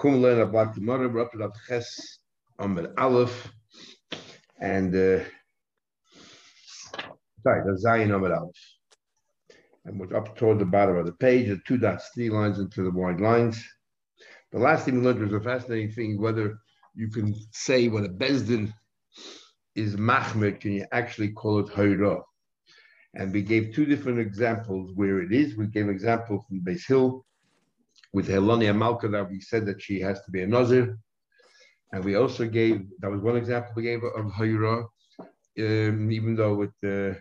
Kum Len Ablat Gemara, we're up to Daf Ches Amid Aleph, and uh, sorry, the Zion Amid Aleph. And we're up toward the bottom of the page, the two dots, three lines into the wide lines. The last thing we learned was a fascinating thing whether you can say when a Beis Din is Mahmed, can you actually call it Hayra? And we gave two different examples where it is. We gave an example from Base Hill with Helania Malka that we said that she has to be a Nazir. And we also gave, that was one example we gave of Hayra, um, even though it, uh,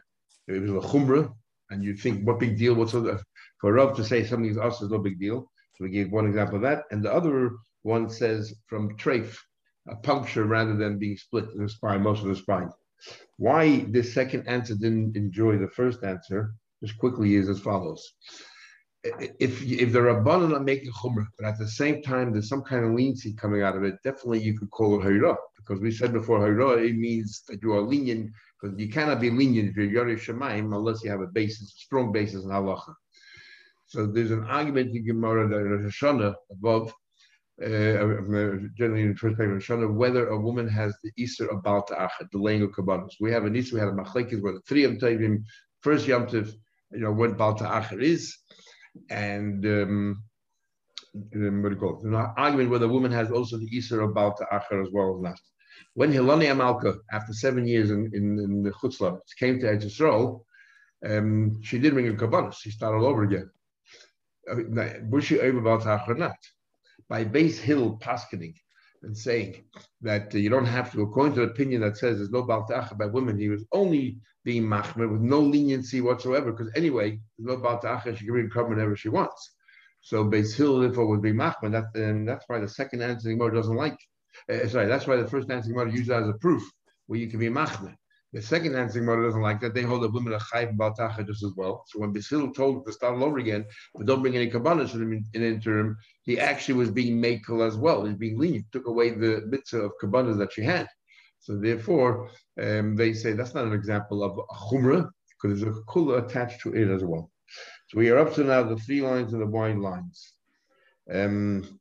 it was a Chumrah, and you think, what big deal? What's for Rav to say something is us is no big deal. So we gave one example of that. And the other one says from Treif, a puncture rather than being split in the spine, most of the spine. Why this second answer didn't enjoy the first answer, just quickly, is as follows. If if the Rabbanan are making chumrah, but at the same time there's some kind of leniency coming out of it, definitely you could call it hayra, because we said before hayra, it means that you are lenient, because you cannot be lenient if you're Yori Shemaim unless you have a basis, strong basis in halacha. So there's an argument in Gemara that Rosh Hashanah above uh, generally in the first paper, Shana, whether a woman has the Easter of Baal Ta'achad, the laying of Kabbalah. We have an Easter, we had a Machlekes where the three of them, first Yom you know, what Baal Ta'achad is, and um, um, what do you call it? An argument whether a woman has also the Easter about the Ta'achad as well as not. When Hilani Amalka, after seven years in, in, in the Chutzlah, came to Eretz Yisrael, um, she did bring a Kabbalah. She started all over again. Was she over Baal Ta'achad not? by base hill paskening and saying that uh, you don't have to, according to the opinion that says there's no baltacha by women, he was only being machmer with no leniency whatsoever, because anyway, there's no baltacha, she can read come whenever she wants. So base hill therefore would be machmer. That, and that's why the second answering mother doesn't like. Uh, sorry, that's why the first answering mother uses that as a proof where you can be machmer. The second answering mother doesn't like that. They hold that women are chayv baltacha just as well. So when Basil told to start all over again, but don't bring any them in, in interim, he actually was being makel as well. He's being lenient, took away the mitzvah of kabbalah that she had. So therefore, um, they say that's not an example of a chumrah because there's a kula attached to it as well. So we are up to now the three lines and the wide lines. Um,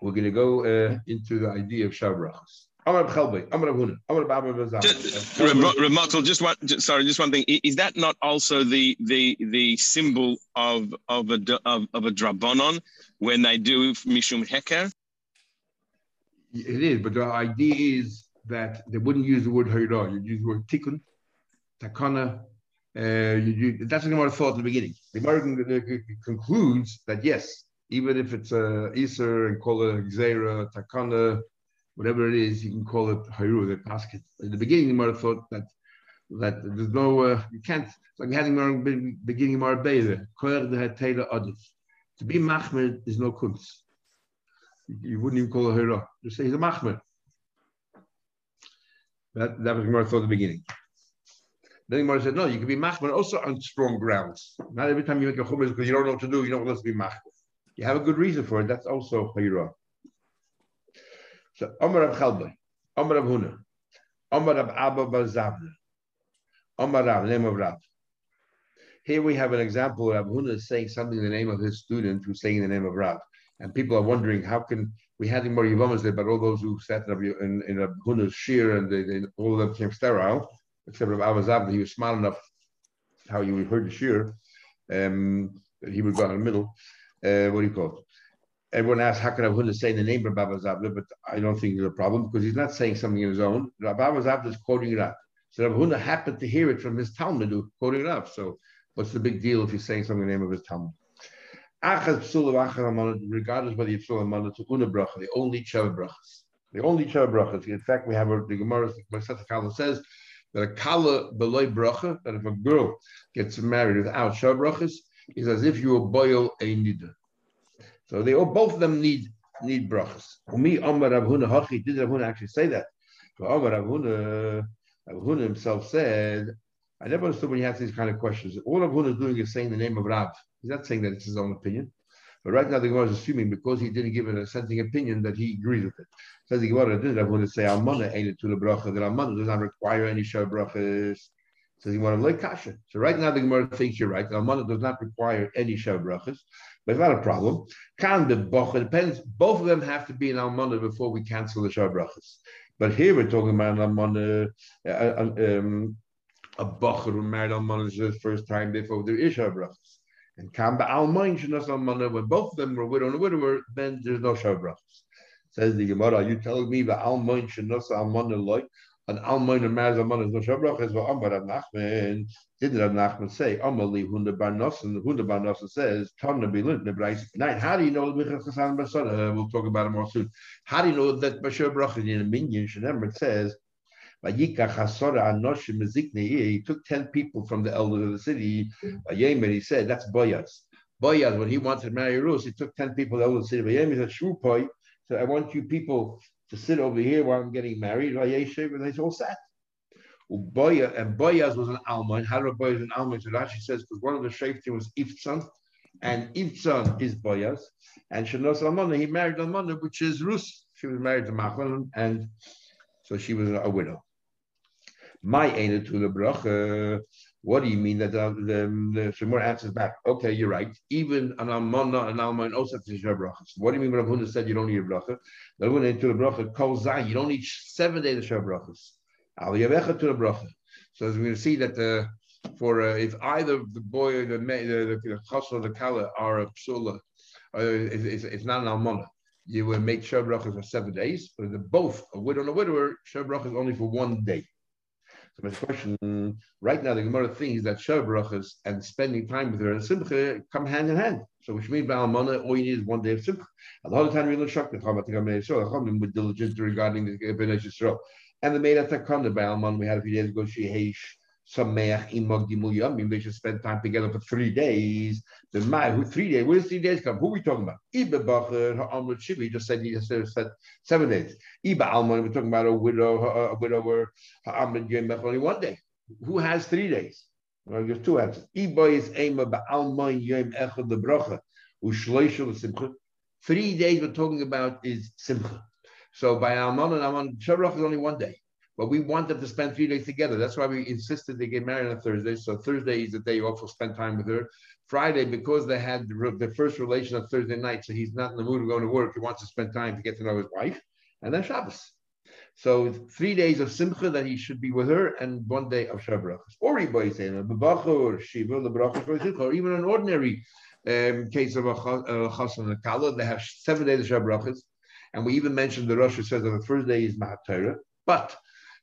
we're going to go uh, into the idea of shabrachas. Just, just one. Just, sorry, just one thing. Is that not also the the the symbol of of a of, of a drabonon when they do mishum heker? It is, but the idea is that they wouldn't use the word hayra. You'd use the word tikkun, takana. Uh, you, you, that's what I thought in the beginning. The American concludes that yes, even if it's a uh, Isser and call it Xera, Takana, whatever it is, you can call it Haru, the basket. In the beginning, Gemara thought that that there's no, uh, you can't, like having the beginning of Marbella, to be Mahmed is no kunz. You wouldn't even call it Haru. Just say he's a Mahmed. That, that was Gemara thought at the beginning. Then Gemara said, no, you can be Mahmed also on strong grounds. Not every time you make a chumash because you don't know what to do, you don't want to be Mahmed. You have a good reason for it. That's also Hayrah. So Omar Rav Chalbai, Omar Rav Huna, Omar Rav Abba Bar Bazavna, Omar Rav, name of Rav. Here we have an example of Rav Huna is saying something in the name of his student who's saying the name of Rav. And people are wondering how can we had him more Yivamas there, but all those who sat in, in, in Rav Huna's shir and they, they, all of them became sterile, except Rav Abba Zavna, he was smart enough how you heard the shir, um, he would go in the middle. Uh, what do you call it? Everyone asks, how can Abhuna say the name of Baba Zabda? But I don't think there's a problem because he's not saying something in his own. Baba Zabda is quoting it up. So Abhuna happened to hear it from his Talmud who it up. So what's the big deal if he's saying something in the name of his Talmud? Regardless whether you psul amana to una bracha, the only chava brachas. The only chava brachas. In fact, we have a, the Gemara, Kala says that a kala beloy bracha, that if a girl gets married without chava brachas, is as if you were boil a nida. So they both of them need need brachas. Umi Amar Rav Huna Hachi did actually say that? So Amar Rav Huna, Rav Huna himself said, I never understood when he has these kind of questions. All Rav Huna is doing is saying the name of Rav. He's not saying that it's his own opinion. But right now the Gemara is assuming because he didn't give an assenting opinion that he agrees with it. Says the Gemara, did Rav Huna say Almana ain't to the bracha that Almana does not require any shah brachas. Says he want to like kasha. So right now the Gemara thinks you're right. Almana does not require any shah brachas. but it's not a problem. Can the bocher depends. Both of them have to be in almana before we cancel the shah brachas. But here we're talking about an almana, um, a bocher who married almana the first time before there is shah brachas. And can the almain shenas almana when both of them were widow and widower, then there's no shah brachas. Says the Gemara, are you telling me the almain shenas almana like? An almoin and maz almon is no shabrach is what Amar Nachman did Rav Nachman say Amali Huna Bar Nosson. Huna Bar Nosson says Tana Bilin Nebrais Nine how do you know Bichas Chasan Basara uh, we'll talk about it more soon. How do you know that Bashar Brach is in a minion Shenember it says Vayika Chasora Anoshim Mezikni he took 10 people from the elders of the city. Vayemer he said that's Boyaz Boyaz when he wanted to marry Rus he took 10 people the elders of the city. Vayemer said Shupoi so I want you people to sit over here while I'm getting married. And he's all set. and Boyaz was an Alman. How did Boyaz an Alman? So Rashi says because one of the shaftim was Iftzan, and Iftzan is Boyaz, and Shanos Almana, he married Almana, which is Rus. She was married to Machlon, and so she was a widow. My Aina to the Brach. What do you mean that the, the, the more answers back? Okay, you're right. Even an almana, an alman also has to. What do you mean when Abhunda said you don't need a bracha? Abhunda into the bracha kol zayin. You don't need seven days to share brachas. Al yavecha to the bracha. So as we're going to see that the for uh, if either the boy or the the the, the or the kala are a psula, uh, it's, it's, not an almana. You will make share brachas for seven days, but the both a widow and a widower share brachas only for one day. So my question right now, the Gemara thinks that Shah brachas and spending time with her and Simcha come hand in hand. So which means Ba'almana, all you need is one day of Simcha. And the whole time we look shocked at Chamat with diligence regarding the Bnei Yisrael. And the maid at Takanda Ba'alman we had a few days ago, Shehesh Sameach Imag Yamim. They should spend time together for three days. The my who three days? Where does three days come? Who are we talking about? Iba Bacher Ha'amrit Shivi just said he said seven days. Iba Alman we're talking about a widow, a widower Ha'amrit Yom only one day. Who has three days? Well, there's two answers. Iba is Ema Ba'alman Yom Echad the Bracha Ushleishel Simcha. Three days we're talking about is Simcha. So by Alman and Alman, Shabrach is only one day. But we want them to spend three days together. That's why we insisted they get married on Thursday. So Thursday is the day you also spend time with her. Friday, because they had the first relation on Thursday night, so he's not in the mood of going to work. He wants to spend time to get to know his wife. And then Shabbos. So three days of Simcha that he should be with her, and one day of Shabbos. Or or Shiva, or even an ordinary um, case of a chas and a kala, they have seven days of Shabbos. And we even mentioned the Rosh says that the first day is Mahat But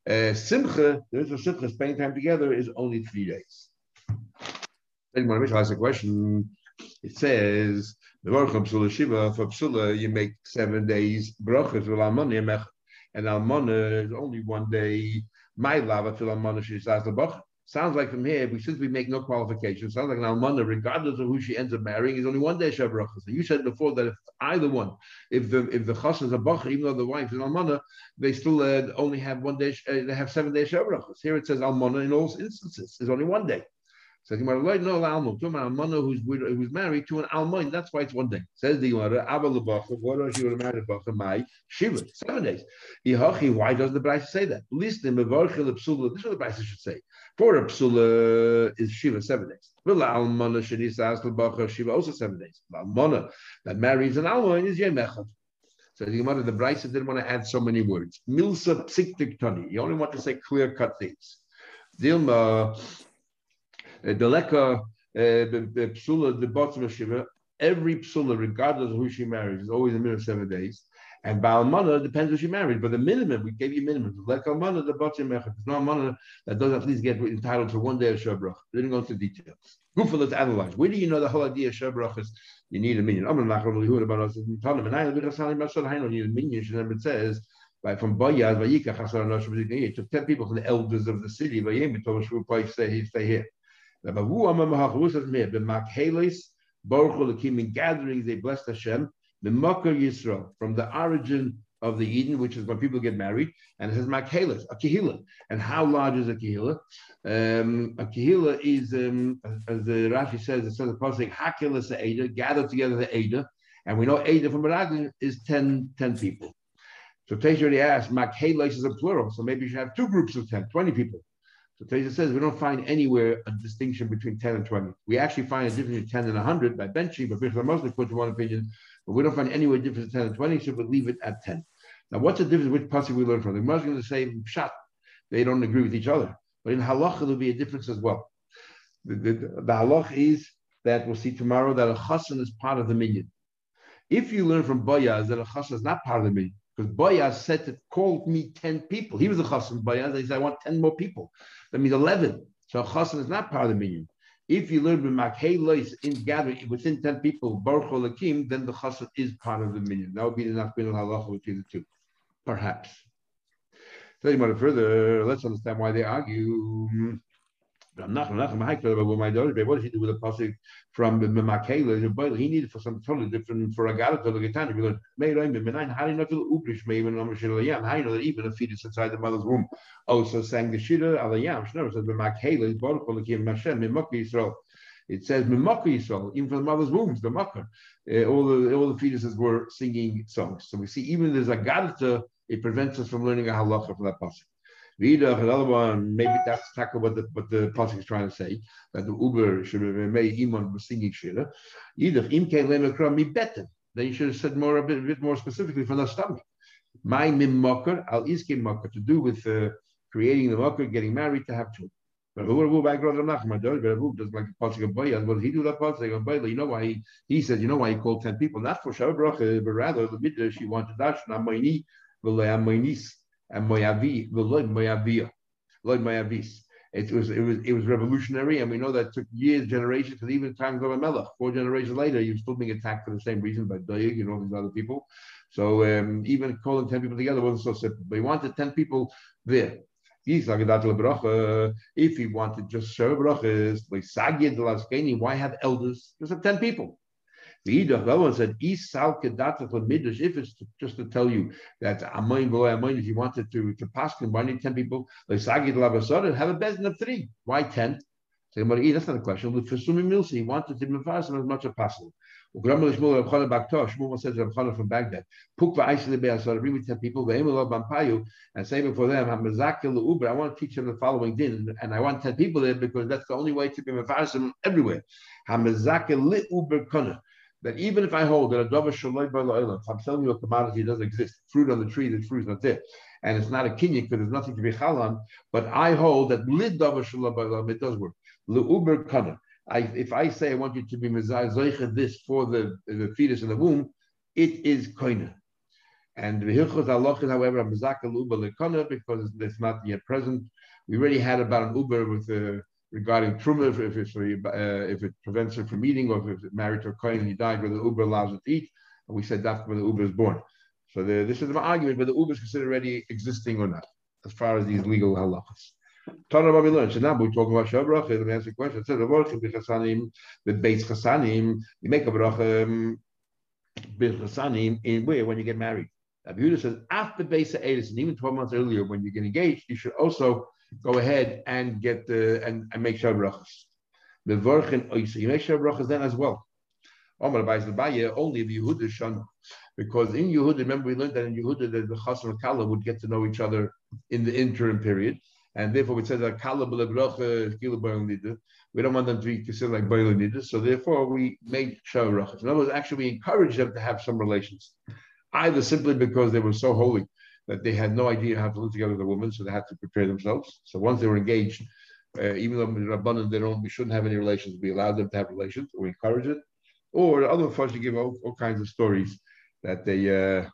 uh, simcha, there's a simcha, spending time together is only three days. Then when ask a question, it says, the for Psula, you make seven days brachas and Almana is only one day. My lava she the. Sounds like from here, since we make no qualification, sounds like an almana, regardless of who she ends up marrying, is only one day shabrachas. You said before that if either one, if the if the chas is a bacher, even though the wife is an almana, they still uh, only have one day. Uh, they have seven days shabrachas. Here it says almana in all instances is only one day. So Gemara, no almo, to an almana who's who's married to an almoin. That's why it's one day. Says the Gemara, abba lebacha. What does she have married bacha? My shiva, seven days. Why does the Brisa say that? At least the psula. This is what the Brisa should say. For a psula is shiva seven days. V'la almana shenisas lebacha shiva also seven days. Almana that marries an almoin is yom echad. So the Gemara, the Brisa didn't want to add so many words. Milsa psiktik. You only want to say clear cut things. Dilma Deleka, the psula, the bottom Shiva, every psula, regardless of who she marries, is always a minimum of seven days. And Baal Mana depends who she married, but the minimum, we gave you minimum. Like Mana, the bottom Mechad. It's not Mana that does at least get entitled to one day of Shabrach. We didn't go into details. Gufa, let's analyze. Where do you know the whole idea of Shabrach is you need a minion? I'm not going to about us. And I need a minion. It says, by, from Bayaz, Vayika, Chasar Nosh, it took 10 people from the elders of the city, Vayim, Thomas Rupai, stay here. In gatherings, they blessed Hashem. Yisrael, from the origin of the Eden, which is when people get married, and it says Makhelis, a Kehila. And how large is a Kehila? Um, a Kehila is, um, as the Rashi says, it says the Pasuk, Hakelis Ada, gather together the Ada. And we know Ada from Meraglim is 10, 10 people. So Tesh already asked, Makhelis is a plural, so maybe you should have two groups of 10, 20 people. So Taisa says we don't find anywhere a distinction between 10 and 20. We actually find a difference between 10 and 100 by benching, but Bishop mostly puts one opinion, but we don't find anywhere difference between 10 and 20, so we leave it at 10. Now, what's the difference? Which passage we learn from? The is going to say, Pshat, they don't agree with each other. But in halacha, there'll be a difference as well. The, the, the halach is that we'll see tomorrow that a chassan is part of the minyan. If you learn from Boyaz that a chassan is not part of the minyan, because Boyaz said to called me 10 people. He was a chassan, Boyaz. He said, I want 10 more people. That means 11. So chassan is not part of the minyan. If you learn b'makhei lois in gathering within 10 people, Baruch Lakim, then the chassan is part of the minyan. That would be the nafbin halacha between the two. Perhaps. Study more further, let's understand why they argue. With a pasuk from Memakela? He needed for some totally different for a gadol to the Gitana. We learned, how do you know ubrish me even How do you know that even a fetus inside the mother's womb also sang the shira alayam? Shnever says Memakela is Baruch Olakim Hashem Mimok Yisrael. It says Mimok Yisrael, even from the mother's wombs, the Makkah. Uh, all the all the fetuses were singing songs. So we see even there's a gadol, it prevents us from learning a halacha from that pasuk. Vidach, another one, maybe that's tackle what the what the pasuk is trying to say that the Uber should have made iman was singing shira. Either im kein mi better. Then you should have said more a bit, a bit more specifically from the stomach. My mim mocker al iskim mocker to do with uh, creating the mocker, getting married to have children. But who will back Rav Nachman? But does like pasuk of Boyaz. What he do that pasuk of Boyaz? You know why he he said. You know why he called ten people? Not for Shabbat but rather the midrash he wanted dash v'le amoinis and Moyavi, Lloyd Moyavia, Lloyd Moyavis. It was it was it was revolutionary, and we know that took years, generations, and even times of Melech. Four generations later, you're still being attacked for the same reason by Doyeg and all these other people. So um, even calling ten people together wasn't so simple. But he wanted ten people there. If he wanted just show brachas, like Sagid why have elders? Just have ten people. The Idach Velon said, Isal Kedata for Midrash, if it's just to tell you that Amoin Below Amoin, if you wanted to, to pass him, why need 10 people? Like Sagid Lavasada, have a bezin of three. Why 10? Say, but that's not a question. With Fasumi Milsi, he wanted to mafas as much as possible. Ugramal Shmuel Rav Chana Baktosh, Shmuel says Rav Chana from Baghdad. Puk va'aisli be'asar, bring me 10 people, ve'emelo bampayu, and say before them, Hamazakil Uber, I want to teach them the following din, and I want 10 people there because that's the only way to be mafasim everywhere. Hamazakil li Uber Kana that even if I hold that a dava shaloi by if I'm selling you a commodity that doesn't exist, fruit on the tree, the fruit not there, and it's not a kinyan because there's nothing to be chalan, but I hold that lid dava shaloi it does work. Uber kana. I, if I say I want you to be mezayich this for the, the fetus in the womb, it is koina. And the hilchos halachis, however, mezaka uber lekana because it's not yet present. We already had about an uber with the regarding truma, if, if, it's, uh, if it prevents her from eating, or if it's married to a kohen he died, whether the uber allows it to eat. And we said that's when the uber is born. So the, this is the argument whether the uber is considered already existing or not, as far as these legal halachas. Rabbi learned. So now we're talking about Shabrach. Let me answer the question. It says, the Beis Chasanim, you make a bracha um, Beis Chasanim in where? When you get married. Yehuda says, after Beis Ha'edis, and even 12 months earlier, when you get engaged, you should also go ahead and get the and, and make Shabbat brachas. The Vorchen Oisa. You make Shabbat brachas then as well. Omar Baya only the Yehuda Shana. Because in Yehuda, remember we learned that in Yehuda that the Chasam and Kala would get to know each other in the interim period. And therefore, we said that Kala. We don't want them to be considered like Nida. So therefore, we made Shabbat In other words, actually, we encouraged them to have some relations, either simply because they were so holy that they had no idea how to live together with a woman, so they had to prepare themselves. So once they were engaged, uh, even though Rabbanan they don't, we shouldn't have any relations, we allowed them to have relations, or we encourage it. Or other to give all, all, kinds of stories that they uh,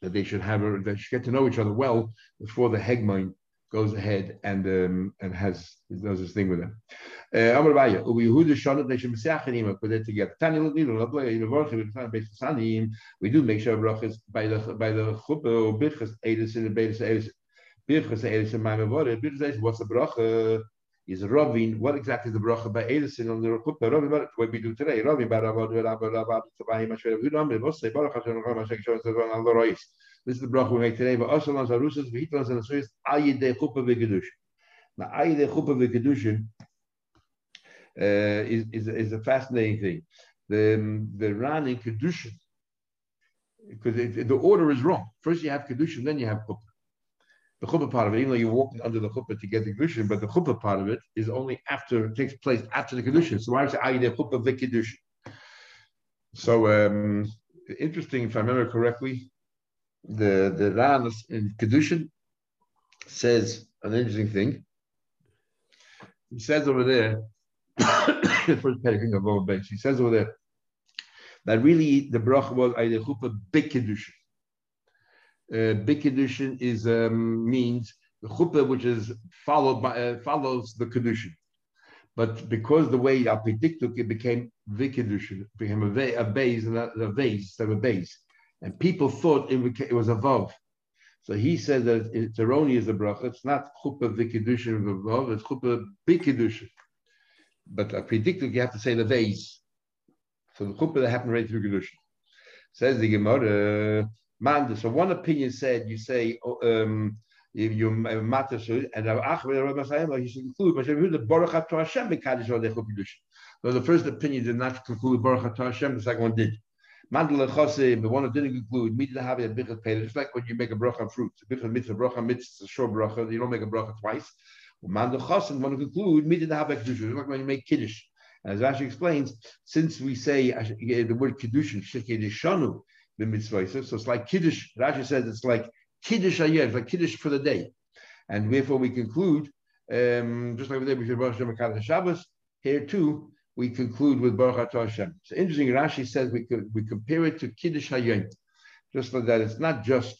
that they should have, they should get to know each other well before the hegmon goes ahead and um, and has does this thing with them. Uh, Amar Baya, Ubi Yehuda Shonat Nation Mesiachanim, put it together. Tani Lutnilo, Labla, Univorchi, with the Beis Sanim, we do make sure brachas by the by the chuppah or birchas edis in the Beis edis. Birchas edis in my memory. Birchas what's the bracha? Is Ravin, what exactly is the bracha by Edison on the chuppah? Ravin, what we do today. Ravin, Baravad, Rabba, Rabba, Tabahi, Masher, Hudam, Vosse, Baruch Hashem, Masher, Shon, Zevon, Allah, Rois. This is the bracha we make today. But Ashalon, Zarusas, Vihitlan, and Asuis, Ayide, Chuppah, Vegedush. Now, Ayide, Chuppah, Vegedush, uh, is, is, is a fascinating thing. The, the Ran in because the order is wrong. First you have Kedushin, then you have Chuppah. the chuppah part of it, even though you're walking under the chuppah to get the kedushin, but the chuppah part of it is only after it takes place after the kedushin. So why is it ayidei chuppah v'kedushin? So um, interesting, if I remember correctly, the the Ran in kedushin says an interesting thing. He says over there, the first paragraph of our base. He says over there that really the bracha was ayidei chuppah big kedushin uh, big kedushin is um, means the chuppah which is followed by uh, follows the kedushin. But because the way Apidiktuk, it became Vikidushin, became a, va- a base and a, a vase instead of a base. And people thought it, was a vav. So he said that it's erroneous the bracha. It's not chuppah vikidushin vav, it's chuppah bikidushin. But I predicted you have to say the vase. So the chuppah that happened right through kedushin. Says the Gemara, man. So one opinion said you say oh, um, you matter and you should conclude the Baruch Hashem So the first opinion did not conclude Baruch Hashem. The second one did. Mandala Chosim, the one that didn't conclude, me to have a bichat pay. It's like when you make a bracha on fruit. A bichat mitzvah, bracha mitzvah, a short bracha. You don't make a bracha twice. Mandala Chosim, one to conclude, me to have a kedusha. It's like when you make kiddush. As Rashi explains, since we say the word kedushin, shekedishanu, the mitzvah. So it's like kiddush. Rashi says it's like kiddush ayer, it's like kiddush for the day, and therefore we conclude um, just like we did with Baruch Hashem Shabbos. Here too, we conclude with Baruch Hashem. So interesting. Rashi says we could we compare it to kiddush hayom, just like that. It's not just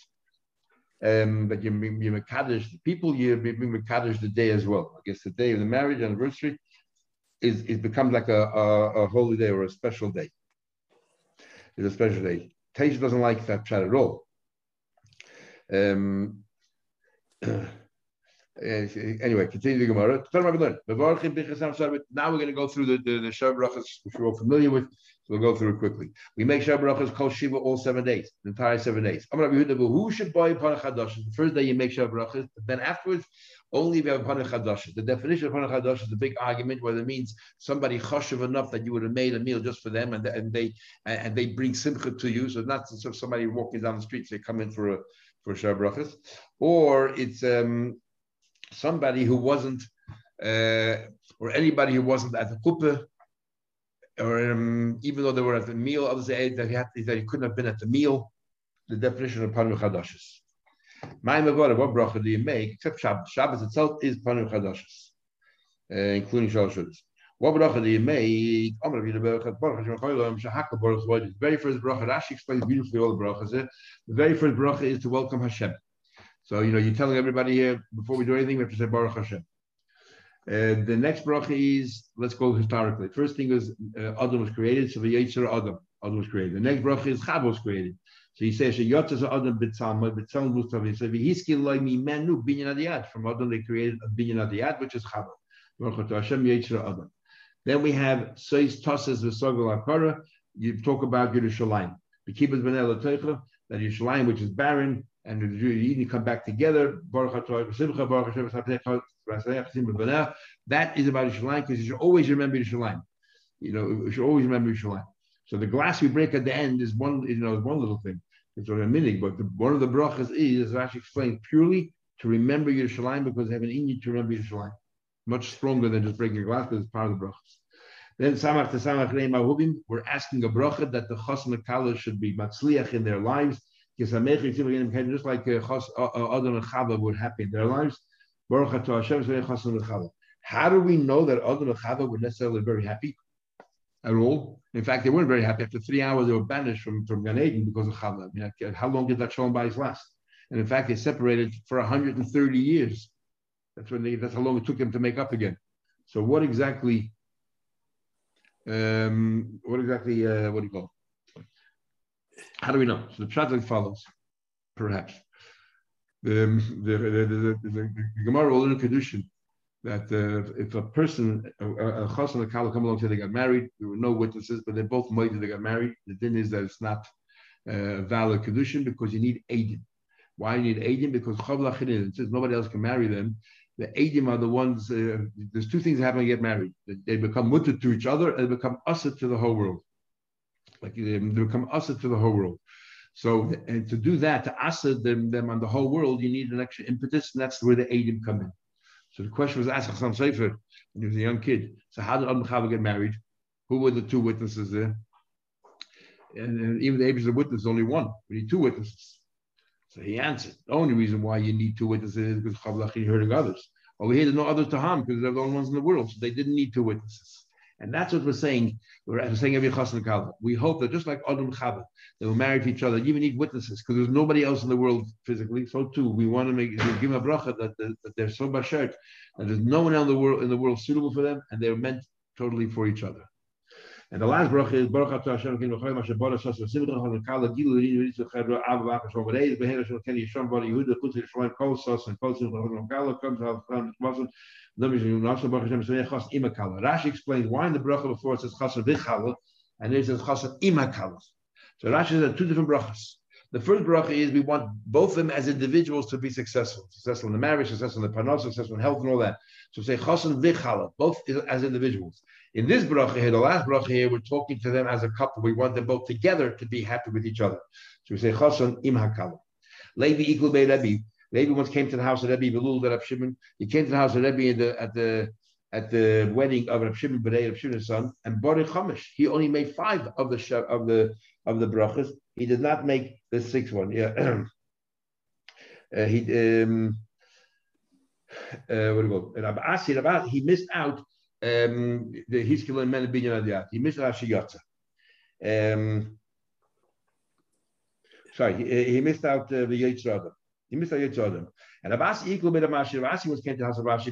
um, but you you mekadosh the people you mekadosh the day as well. I guess the day of the marriage anniversary is it becomes like a, a, a holy day or a special day. It's a special day. Teisha doesn't like that chat at all. Um, anyway, continue the Gemara. Now we're going to go through the, the, the Shabbrachas, which we're all familiar with. So we'll go through it quickly. We make Shav Brachas Kol Shiva all seven days, the entire seven days. Who should buy Panach The first day you make Shav Brachas, then afterwards, only if you have Panach. The definition of Panach is a big argument, whether it means somebody choshev enough that you would have made a meal just for them, and, and they and they bring simcha to you. So not of somebody walking down the street, they come in for a for Shav Brachas, or it's um, somebody who wasn't, uh, or anybody who wasn't at the kuppah, or um, even though they were at the meal, others say that he, had, that he couldn't have been at the meal. The definition of Panu Chadashis. My Megora, what bracha do you make except Shabbos? Shabbos itself is Panu Chadashis, uh, including Shalosh What bracha do you make? The very first bracha, Rashi explains beautifully all the brachas. The very first bracha is to welcome Hashem. So, you know, you're telling everybody here, before we do anything, we have to say Baruch Hashem. Uh, the next bracha is, let's go historically. First thing is uh, Adam was created, so the Yitzhar Adam, Adam was created. The next bracha is Chava was created. So he says, Yotzas Adam B'tzalma, B'tzalma Mustav. So V'hiski loy mi menu binyan adiyad. From Adam they created a binyan adiyad, which is Chava. Baruch Hashem Yitzhar Adam. Then we have Seis Tosses V'sogol Akara. You talk about Yerushalayim. The Kibbutz Ben Teicha, that Yerushalayim, which is barren, and Yidden come back together. That is about Yerushalayim because you should always remember Yerushalayim. You know, you should always remember Yerushalayim. So the glass we break at the end is one, you know, one little thing. It's only a minute, but the, one of the brachas is, as actually explained, purely to remember Yerushalayim because they have an inyan to remember Yerushalayim. Much stronger than just breaking a glass because it's part of the brachas. Then Samach to Samach Reima we're asking a bracha that the Chos and should be matzliach in their lives just like uh, uh, uh, Adam and Chava were happy in their lives. How do we know that Adam and Chava were necessarily very happy at all? In fact, they weren't very happy. After three hours, they were banished from, from Gan Eden because of Chava. I mean, how long did that Shalom Bayis last? And in fact, they separated for 130 years. That's when they, that's how long it took them to make up again. So what exactly, um, what exactly, uh, what do you call? How do we know? So the pshat follows, perhaps. The, the, the, the, the, the Gemara will learn Kedushin that uh, if a person, a chas and a kala come along and say they got married, there were no witnesses, but they're both made they got married. The din is that it's not uh, valid Kedushin because you need Adim. Why you need Adim? Because Chav it says nobody else can marry them. The Adim are the ones, uh, there's two things that happen when you get married. They become mutter to each other and they become usher to the whole world. Like they become asset to the whole world. So, and to do that, to asa them, them on the whole world, you need an extra impetus, and that's where the Adim come in. So the question was asked Chasam Sofer when he was a young kid. So how did Adam get married? Who were the two witnesses there? And, and even the Abraham witness, only one. We need two witnesses. So he answered. The only reason why you need two witnesses is because Chavlach hurting others. Over here, there's no other Taham because they're the only ones in the world. So they didn't need two witnesses. And that's what we're saying. We're saying every chassan kala. We hope that just like Adam Chava, they were married to each other. You even need witnesses because there's nobody else in the world physically. So too, we want to make give a bracha that, that, that they're so bashert that there's no one else in the world in the world suitable for them, and they're meant totally for each other. And the last bracha is Baruch Atah Hashem Kala Tzachar Av Vav Hashem Hashem Bara Yehuda Kol and Kol Simcha Chal Kala comes out from Muslim Rashi explains why in the bracha before it says chasar v'chala, and it says chasar imakala. So Rashi says two different brachas. The first bracha is we want both of them as individuals to be successful, successful in the marriage, successful in the panos, successful in health, and all that. So say chasan v'chala, both as individuals. In this bracha here, the last bracha here, we're talking to them as a couple. We want them both together to be happy with each other. So we say chasan im hakala. Levi equal be Levi. Maybe once came to the house of Rebbe Belul, that Shimon. He came to the house of Rebbe the, at the at the wedding of Reb Shimon B'nai Reb Shimon's son, and Baruch Chamish. He only made five of the of the of the brachas. He did not make the sixth one. Yeah, uh, he um, uh, what do you call Rabbi Asi, Rabbi, he missed out um, the Hiskil and Men Binyan He missed out Shiyatza. Um, sorry, he, he missed out uh, the Yitzhak. He missed out Yitzhak. And bit of Rashi. Rashi was came to the house of Rashi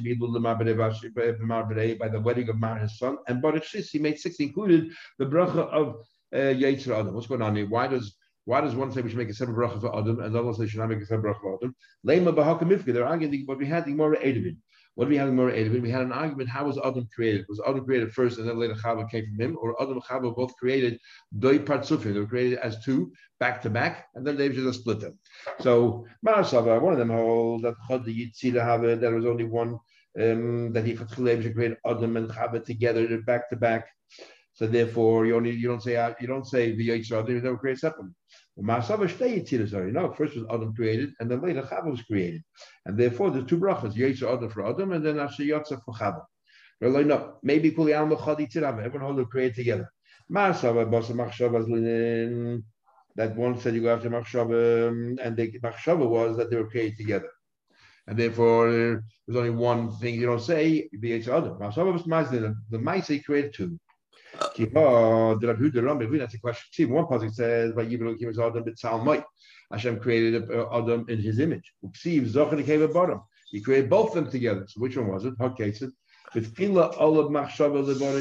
by the wedding of Mar, his son. And Baruch Shis, he made six, included the bracha of uh, Yitzhak. What's going on here? Why does why does one say we should make a separate bracha for Adam, and the other say should not make a separate bracha for Adam? Lema b'haka mifka. They're arguing, but we had the Gemara Eruvin. What do we have in Gemara? We had an argument. How was Adam created? Was Adam created first, and then later Chava came from him, or Adam and Chava both created doi partsufim? They were created as two, back to back, and then they just split them. So Marasava, one of them hold that Chod the Yitzira have there was only one um, that he created Adam and Chava together, back to back. So therefore, you only you don't say you don't say the Yitzhak they were created separately. Know, first was Adam created, and then later Chava was created, and therefore there's two brachas: Yitzhak Adam for Adam, and then Asher Yotza for Chava. We're like, no, maybe Kuli Alma Chadi Tzirav. Everyone hold it created together. Masava Basa Machshavas Linin. That one said you go after Machshava, um, and the Machshava was that they were created together. And therefore, uh, there's only one thing you don't say, the Adam. The Maisi created two. One passage says, "By Adam b'tzalmai." Hashem created uh, Adam in His image. He created both of them together. So which one was it?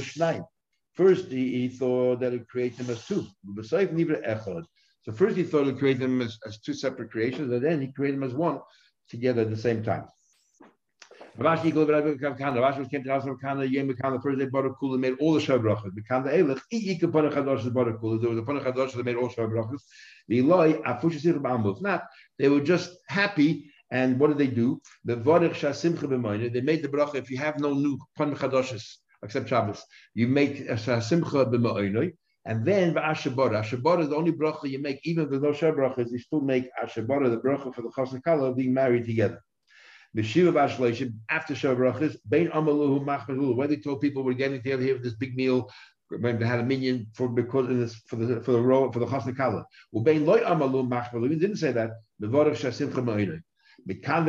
Shnayim. First, he, he thought that he created them as two. So first, he thought he created them as, as two separate creations, and then he created them as one together at the same time. Rashi go Rashi Kana. Rashi came to house of Kana. Yom Kana. First day Baruch Kula made all the Shav brachas. Bekanda Elech. I Ika Pana Chadosh Baruch Kula. There was a Pana Chadosh that made all Shav brachas. The Eloi Afusha Sir Bambus. Not they were just happy. And what did they do? The. They made the bracha. If you have no new Pana Chadoshes except Shabbos, you make a Shasimcha B'Moiner. And then Ashabara. Ashabara is the only bracha you make, even if there's no brachas, you still make Ashabara, the bracha for the Chasna Kala being married together. Shiva Bashleishim after Shavrachis, Bain Amaluhu Machmahu, where they told people we're getting together here for this big meal. When they had a minion for because in this, for the for the role for the Chasna Kala. Well, Bain Loy Amalu Machmahu, he didn't say that. Mevorach Shasim Chamayne. From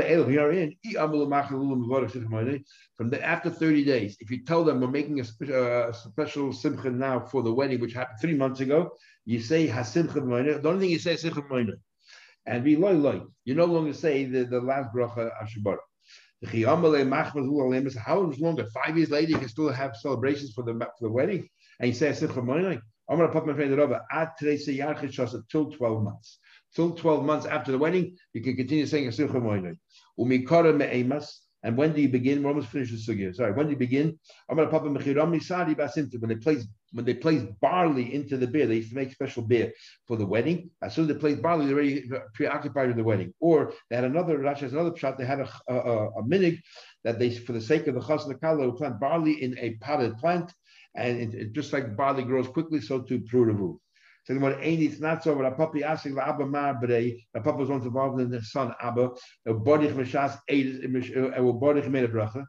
the after 30 days, if you tell them we're making a, spe- uh, special simcha now for the wedding, which happened three months ago, you say hasimcha The only thing you say is simcha and be loy loy. You no longer say the, the last bracha ashabara. How much longer? Five years later, you can still have celebrations for the for the wedding, and you say Simcha Moinai. I'm going to put my friend over at till 12 months. Till 12 months after the wedding, you can continue saying Simcha Moinai. Umikara me'emas, and when do you begin? We're almost finished the sugya. Sorry, when do you begin? I'm going to pop a. When they place when they place barley into the beer, they used to make special beer for the wedding. As soon as they placed barley, they're already preoccupied with the wedding. Or they had another Rashi has another shot. They had a, a, a, minig that they, for the sake of the chasna kala, would plant barley in a potted plant, and it, it, just like barley grows quickly, so too pruravu. So the more it's not so. But Papa asking the Abba Mar Brei. The Papa was once involved in the son Abba. A body mishas a body made a bracha.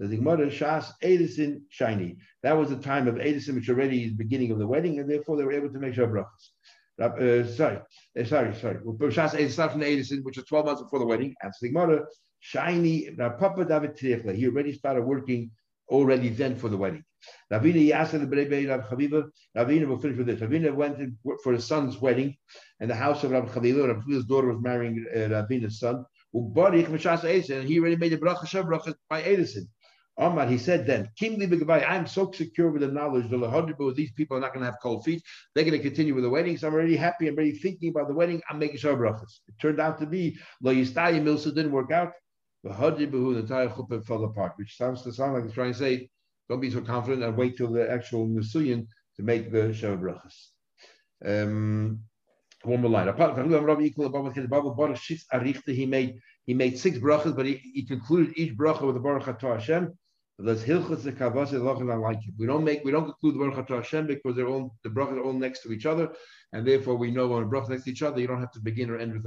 So the Gemara Shas Edison shiny. That was the time of Edison, which already is beginning of the wedding, and therefore they were able to make sure brachas. Uh, sorry, uh, sorry, sorry. Shas Edison from Edison, which was 12 months before the wedding. And the Gemara shiny. Papa David He already started working already then for the wedding. Ravina Yasser the Berebe Rav Chaviva. Ravina will finish with this. Ravina went for his son's wedding, and the house of Rav Chaviva. Rav Chaviva's daughter was marrying uh, Ravina's son. And he already made a bracha shav by Edison. Omar, he said then, King I'm so secure with the knowledge that these people are not going to have cold feet. They're going to continue with the wedding. So I'm already happy. I'm already thinking about the wedding. I'm making sure brachas. It turned out to be Lo Yistayi Milsa didn't work out. The Hadibahu, the entire chuppah fell apart, which sounds to sound like he's trying to say, don't be so confident and wait till the actual Nisuyin to make the Shem brachas. Um, one more line. Apart from Rabbi equal his Bible, Baruch Shitz Arichta, he made he made six brachas, but he, he concluded each bracha with the Baruch Atah Hashem. That's hilchas the kavas lochin like it. We don't make we don't conclude the Baruch Atah Hashem because they're all the brachas are all next to each other, and therefore we know when a bracha next to each other, you don't have to begin or end with